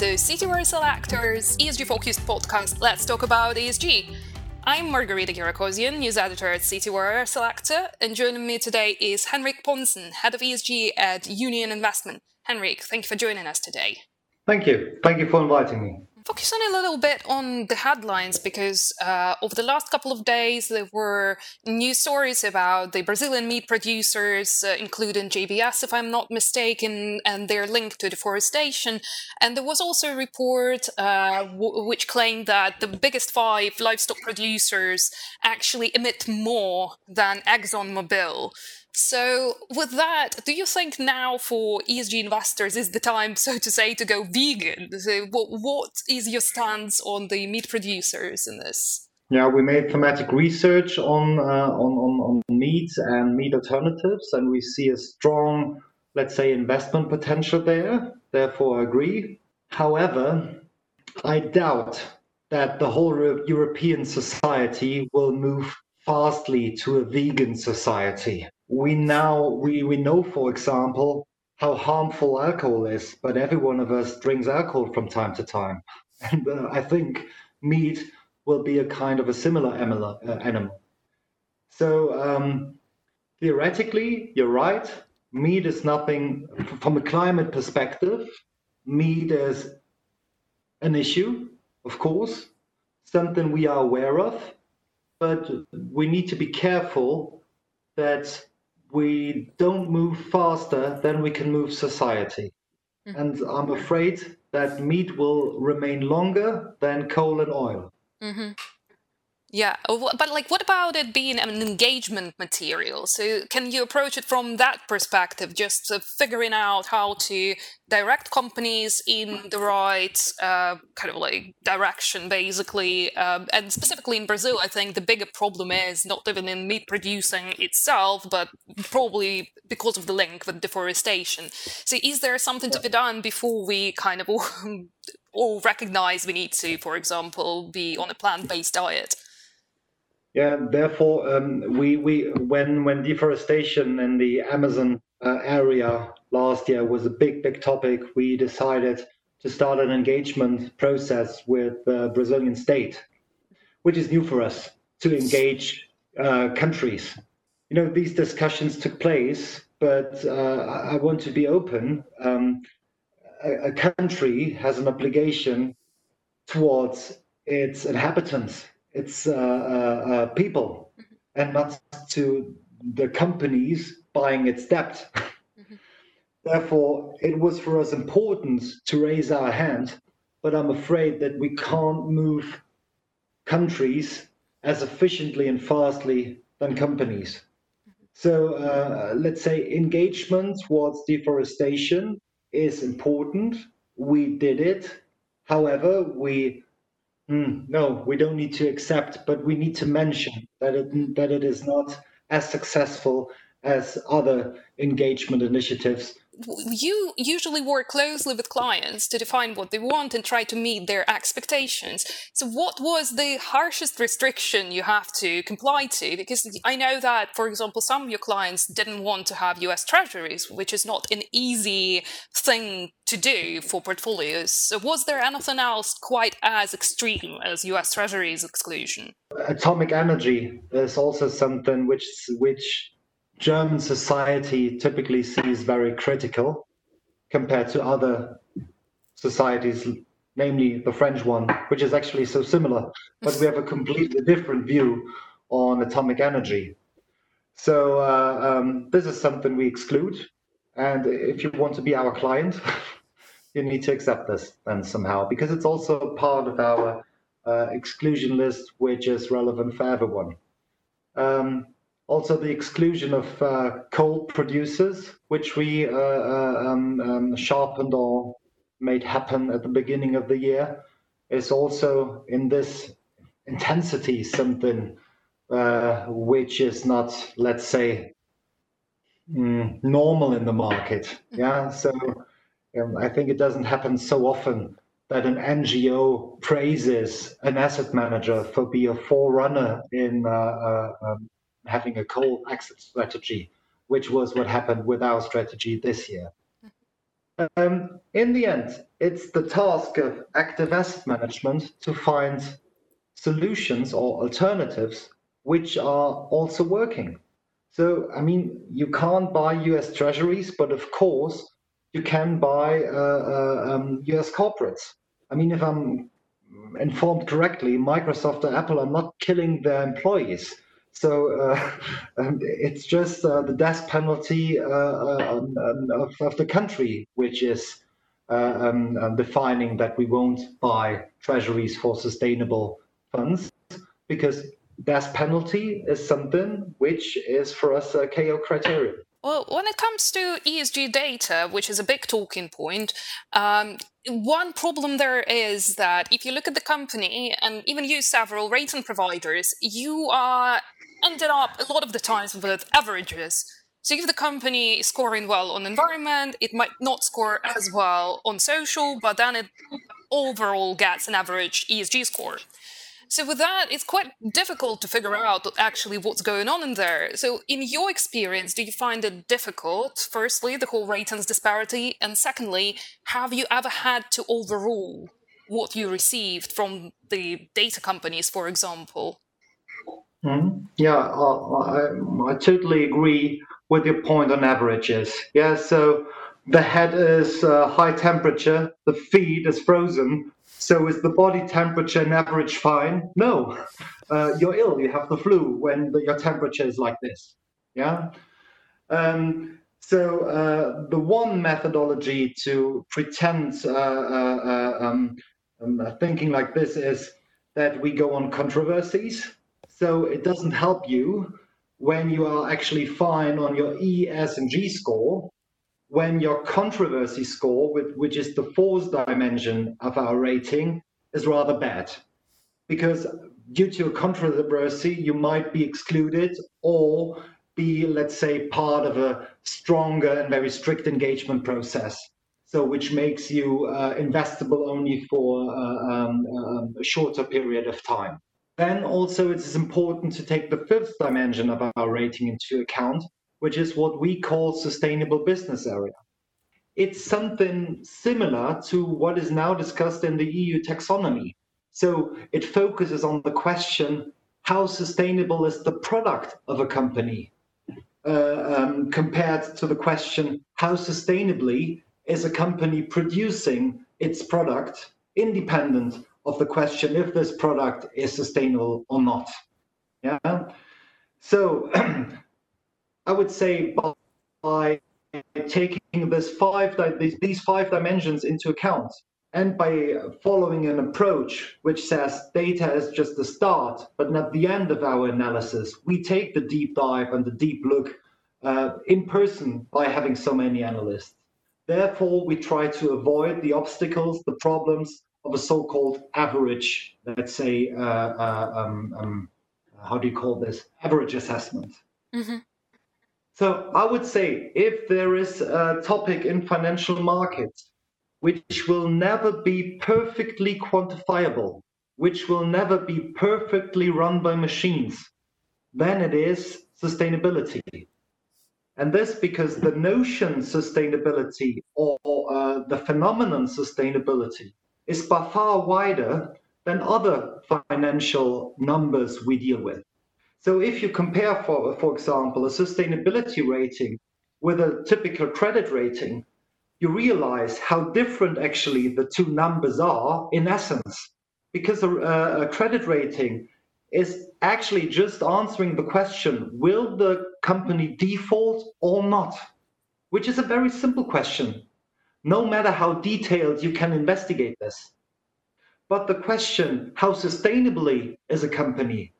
to Citywire Selector's ESG focused podcast, Let's Talk About ESG. I'm Margarita Girakosian, news editor at Citywire Selector, and joining me today is Henrik Pontzen, head of ESG at Union Investment. Henrik, thank you for joining us today. Thank you. Thank you for inviting me focus on a little bit on the headlines because uh, over the last couple of days there were news stories about the Brazilian meat producers, uh, including JBS, if I'm not mistaken, and their link to deforestation. And there was also a report uh, w- which claimed that the biggest five livestock producers actually emit more than ExxonMobil. So, with that, do you think now for ESG investors is the time, so to say, to go vegan? So what, what is your stance on the meat producers in this? Yeah, we made thematic research on, uh, on, on, on meat and meat alternatives, and we see a strong, let's say, investment potential there. Therefore, I agree. However, I doubt that the whole European society will move fastly to a vegan society we now we, we know for example how harmful alcohol is but every one of us drinks alcohol from time to time. And uh, i think meat will be a kind of a similar uh, animal. So um, theoretically you're right. Meat is nothing from a climate perspective meat is an issue of course something we are aware of but we need to be careful that we don't move faster than we can move society. Mm-hmm. And I'm afraid that meat will remain longer than coal and oil. Mm-hmm. Yeah, oh, but like, what about it being an engagement material? So, can you approach it from that perspective, just figuring out how to direct companies in the right uh, kind of like direction, basically? Um, and specifically in Brazil, I think the bigger problem is not even in meat producing itself, but probably because of the link with deforestation. So, is there something to be done before we kind of all, all recognize we need to, for example, be on a plant based diet? Yeah, therefore, um, we we when when deforestation in the Amazon uh, area last year was a big big topic, we decided to start an engagement process with the Brazilian state, which is new for us to engage uh, countries. You know, these discussions took place, but uh, I want to be open. Um, a, a country has an obligation towards its inhabitants it's uh, uh, uh, people mm-hmm. and not to the companies buying its debt. Mm-hmm. Therefore, it was for us important to raise our hand, but I'm afraid that we can't move countries as efficiently and fastly than companies. Mm-hmm. So uh, let's say engagement towards deforestation is important. We did it. However, we Mm, no, we don't need to accept, but we need to mention that it, that it is not as successful as other engagement initiatives you usually work closely with clients to define what they want and try to meet their expectations. So, what was the harshest restriction you have to comply to? Because I know that, for example, some of your clients didn't want to have US treasuries, which is not an easy thing to do for portfolios. So, was there anything else quite as extreme as US treasuries exclusion? Atomic energy is also something which which German society typically sees very critical compared to other societies, namely the French one, which is actually so similar, but we have a completely different view on atomic energy. So uh, um, this is something we exclude. And if you want to be our client, you need to accept this then somehow, because it's also part of our uh, exclusion list, which is relevant for everyone. Um, also the exclusion of uh, coal producers, which we uh, uh, um, um, sharpened or made happen at the beginning of the year, is also in this intensity something uh, which is not, let's say, mm, normal in the market. Yeah, so um, I think it doesn't happen so often that an NGO praises an asset manager for being a forerunner in uh, uh, um, having a coal exit strategy, which was what happened with our strategy this year. Um, in the end, it's the task of active asset management to find solutions or alternatives which are also working. So, I mean, you can't buy US treasuries, but of course, you can buy uh, uh, um, US corporates. I mean, if I'm informed correctly, Microsoft and Apple are not killing their employees. So uh, um, it's just uh, the death penalty uh, uh um, um, of, of, the country, which is uh, um, defining that we won't buy treasuries for sustainable funds, because death penalty is something which is for us a KO criterion. Well, when it comes to ESG data, which is a big talking point, um, one problem there is that if you look at the company and even use several rating providers, you are ended up a lot of the times with averages. So if the company is scoring well on environment, it might not score as well on social, but then it overall gets an average ESG score. So with that, it's quite difficult to figure out actually what's going on in there. So in your experience, do you find it difficult? Firstly, the whole ratings disparity, and secondly, have you ever had to overrule what you received from the data companies, for example? Mm-hmm. Yeah, I, I totally agree with your point on averages. Yeah, so the head is uh, high temperature, the feet is frozen, so is the body temperature and average fine? No, uh, you're ill. You have the flu when the, your temperature is like this. Yeah. Um, so uh, the one methodology to pretend uh, uh, uh um, um, thinking like this is that we go on controversies. So it doesn't help you when you are actually fine on your E, S, and G score when your controversy score, which is the fourth dimension of our rating, is rather bad. Because due to a controversy, you might be excluded or be, let's say, part of a stronger and very strict engagement process. So, which makes you uh, investable only for uh, um, um, a shorter period of time. Then also, it is important to take the fifth dimension of our rating into account, which is what we call sustainable business area. It's something similar to what is now discussed in the EU taxonomy. So it focuses on the question how sustainable is the product of a company uh, um, compared to the question how sustainably is a company producing its product independent of the question if this product is sustainable or not. Yeah. So I would say by taking this five these, five dimensions into account and by following an approach which says data is just the start but not the end of our analysis we take the deep dive and the deep look uh, in person by having so many analysts therefore we try to avoid the obstacles the problems of a so-called average let's say uh, uh, um, um, how do you call this average assessment mm-hmm. So I would say if there is a topic in financial markets which will never be perfectly quantifiable, which will never be perfectly run by machines, then it is sustainability. And this because the notion sustainability or uh, the phenomenon sustainability is by far wider than other financial numbers we deal with. So if you compare, for, for example, a sustainability rating with a typical credit rating, you realize how different actually the two numbers are in essence. Because a, a credit rating is actually just answering the question will the company default or not? Which is a very simple question, no matter how detailed you can investigate this. But the question, how sustainably is a company,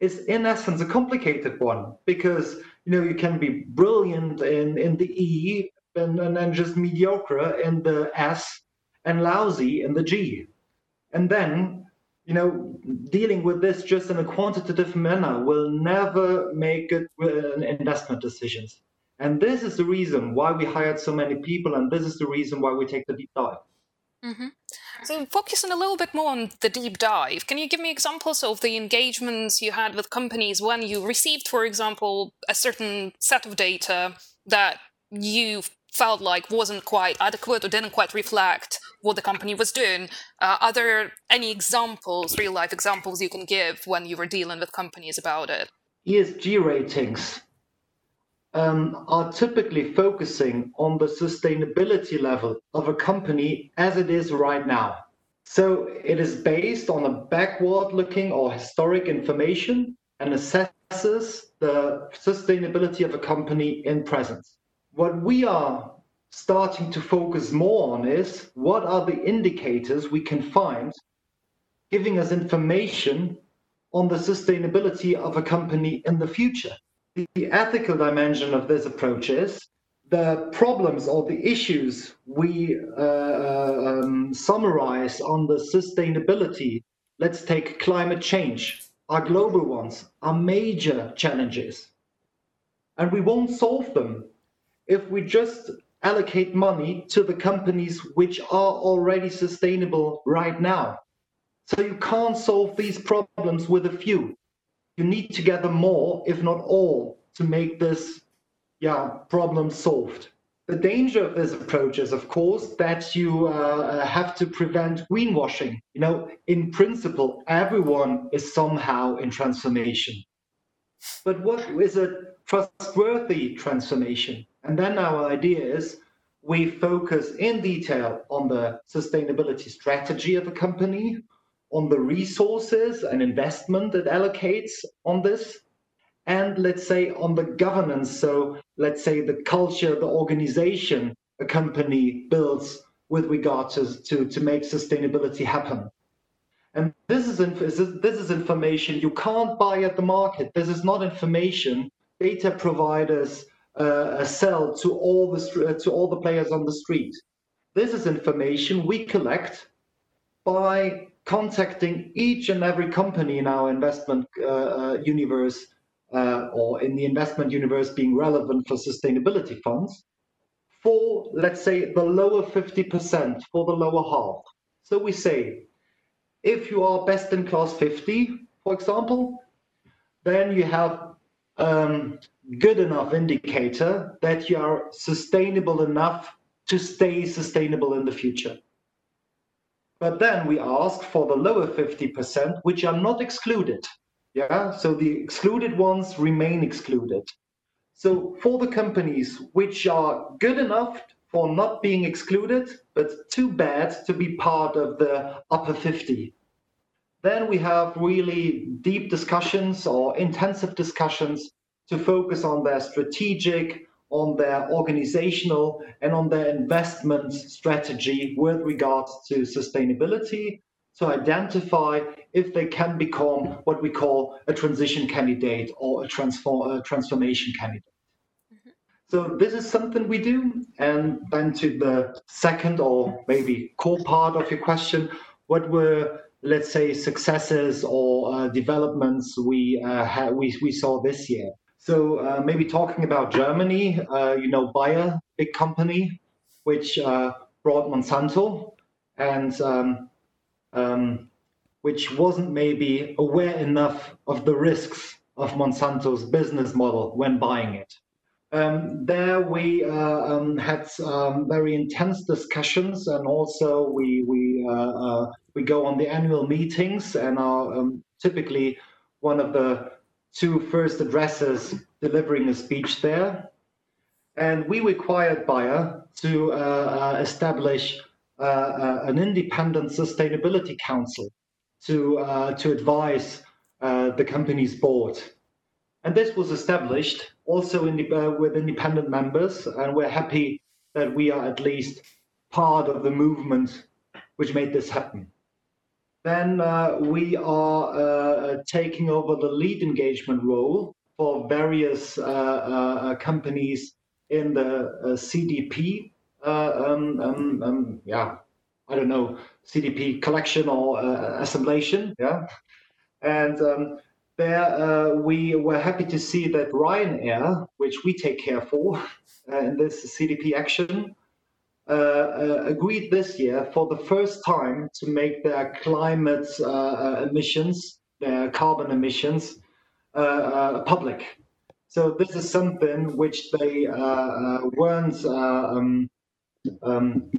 is in essence a complicated one because you know you can be brilliant in in the E and, and then just mediocre in the S and lousy in the G. And then, you know, dealing with this just in a quantitative manner will never make it uh, investment decisions. And this is the reason why we hired so many people, and this is the reason why we take the deep dive. Mm-hmm. So, focusing a little bit more on the deep dive, can you give me examples of the engagements you had with companies when you received, for example, a certain set of data that you felt like wasn't quite adequate or didn't quite reflect what the company was doing. Uh, are there any examples, real life examples you can give when you were dealing with companies about it? ESG ratings um, are typically focusing on the sustainability level of a company as it is right now. So it is based on a backward looking or historic information and assesses the sustainability of a company in presence. What we are starting to focus more on is what are the indicators we can find giving us information on the sustainability of a company in the future. The ethical dimension of this approach is the problems or the issues we uh, uh, um, summarize on the sustainability. Let's take climate change, are global ones, are major challenges. And we won't solve them if we just allocate money to the companies which are already sustainable right now. So you can't solve these problems with a few. You need to gather more, if not all, to make this yeah, problem solved. The danger of this approach is, of course, that you uh, have to prevent greenwashing. You know, in principle, everyone is somehow in transformation. But what is a trustworthy transformation? And then our idea is we focus in detail on the sustainability strategy of a company, on the resources and investment it allocates on this, and let's say on the governance. So let's say the culture, the organization a company builds with regard to, to, to make sustainability happen. And this is, this is information you can't buy at the market. This is not information data providers uh, sell to all the to all the players on the street. This is information we collect by contacting each and every company in our investment uh, uh universe uh, or in the investment universe being relevant for sustainability funds for, let's say, the lower 50%, for the lower half. So we say, if you are best in class 50, for example, then you have um, good enough indicator that you are sustainable enough to stay sustainable in the future. But then we ask for the lower 50%, which are not excluded. Yeah, so the excluded ones remain excluded. So for the companies which are good enough for not being excluded, but too bad to be part of the upper 50, then we have really deep discussions or intensive discussions to focus on their strategic, on their organizational, and on their investment strategy with regards to sustainability to identify if they can become what we call a transition candidate or a, transform, a transformation candidate. Mm-hmm. So this is something we do. And then to the second or maybe core part of your question, what were let's say successes or uh, developments we, uh, ha- we we saw this year? So uh, maybe talking about Germany, uh, you know, Bayer, big company, which uh, brought Monsanto, and um, um, which wasn't maybe aware enough of the risks of Monsanto's business model when buying it. Um, there we uh, um, had very intense discussions, and also we we uh, uh, we go on the annual meetings, and are um, typically one of the two first addresses delivering a speech there. And we required Bayer to uh, uh, establish uh, uh, an independent sustainability council to, uh, to advise the company's board. And this was established also in the, with independent members, and we're happy that we are at least part of the movement which made this happen. Then uh, we are uh, taking over the lead engagement role for various uh, companies in the CDP uh, um, um, um, yeah, I don't know, CDP collection or uh, assimilation, yeah. And there uh, we were happy to see that Ryanair, which we take care for uh, in this CDP action, uh, uh, agreed this year for the first time to make their climate emissions, their carbon emissions, public. So this is something which they uh, uh, weren't. Uh, um, um,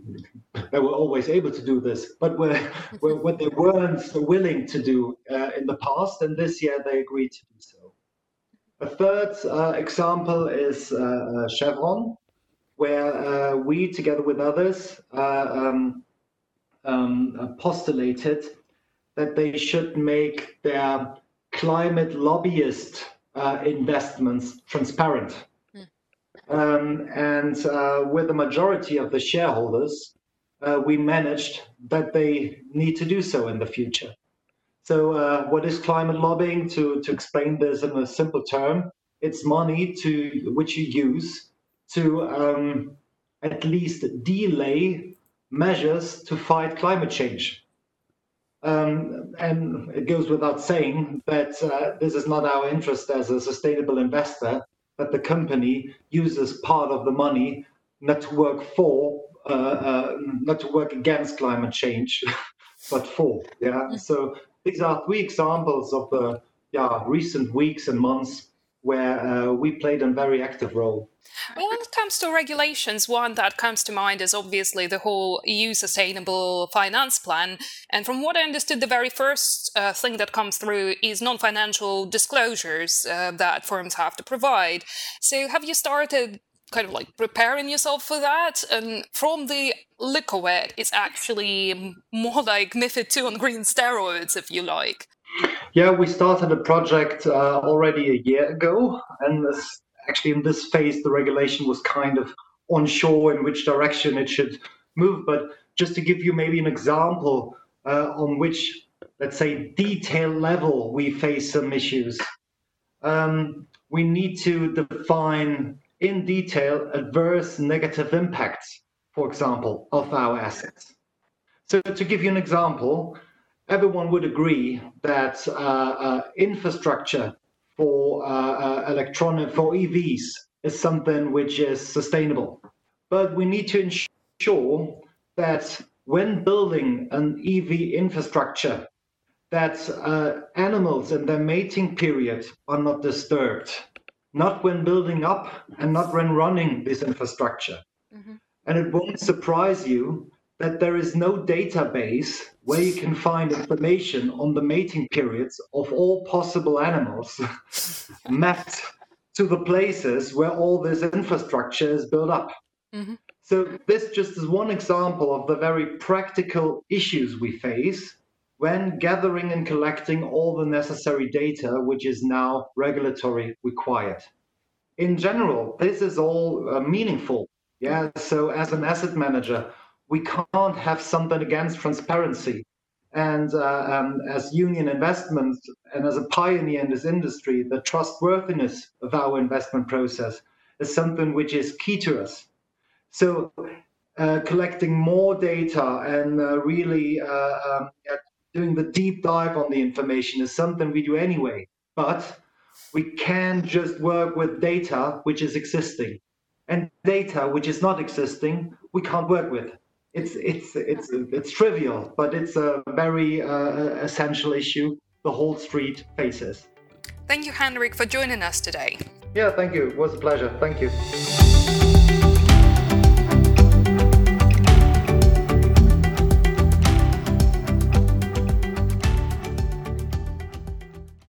they were always able to do this, but were, were what they weren't willing to do uh, in the past, and this year they agreed to do so. A third uh, example is uh, Chevron, where we, together with others, um, um, postulated that they should make their climate lobbyist uh, investments transparent. Mm. Um, and uh, with the majority of the shareholders, uh, we managed that they need to do so in the future. So, uh, what is climate lobbying? To, to explain this in a simple term, it's money to which you use to um, at least delay measures to fight climate change. Um, and it goes without saying that uh, this is not our interest as a sustainable investor that the company uses part of the money not to work for, uh, uh, not to work against climate change, but for. Yeah. Mm. So these are three examples of the yeah recent weeks and months where uh, we played a very active role. Well, when it comes to regulations, one that comes to mind is obviously the whole EU Sustainable Finance Plan. And from what I understood, the very first uh, thing that comes through is non financial disclosures uh, that firms have to provide. So, have you started kind of like preparing yourself for that? And from the look it's actually more like MIFID 2 on green steroids, if you like. Yeah, we started a project uh, already a year ago, and this, actually in this phase, the regulation was kind of unsure in which direction it should move. But just to give you maybe an example uh, on which, let's say, detail level we face some issues, um, we need to define in detail adverse negative impacts, for example, of our assets. So to give you an example, everyone would agree that uh, uh, infrastructure for uh, electronic for EVs is something which is sustainable. But we need to ensure that when building an EV infrastructure, that uh, animals in their mating period are not disturbed, not when building up and not when running this infrastructure. Mm-hmm. And it won't surprise you that there is no database where you can find information on the mating periods of all possible animals mapped to the places where all this infrastructure is built up. Mm-hmm. So, this just is one example of the very practical issues we face when gathering and collecting all the necessary data, which is now regulatory required. In general, this is all uh, meaningful. Yeah, so as an asset manager, we can't have something against transparency. And uh, um, as Union Investments and as a pioneer in this industry, the trustworthiness of our investment process is something which is key to us. So, uh, collecting more data and uh, really uh, um, doing the deep dive on the information is something we do anyway. But we can just work with data which is existing. And data which is not existing, we can't work with it's it's it's it's trivial, but it's a very uh, essential issue the whole street faces. Thank you, Henrik, for joining us today. Yeah, thank you. It was a pleasure. Thank you.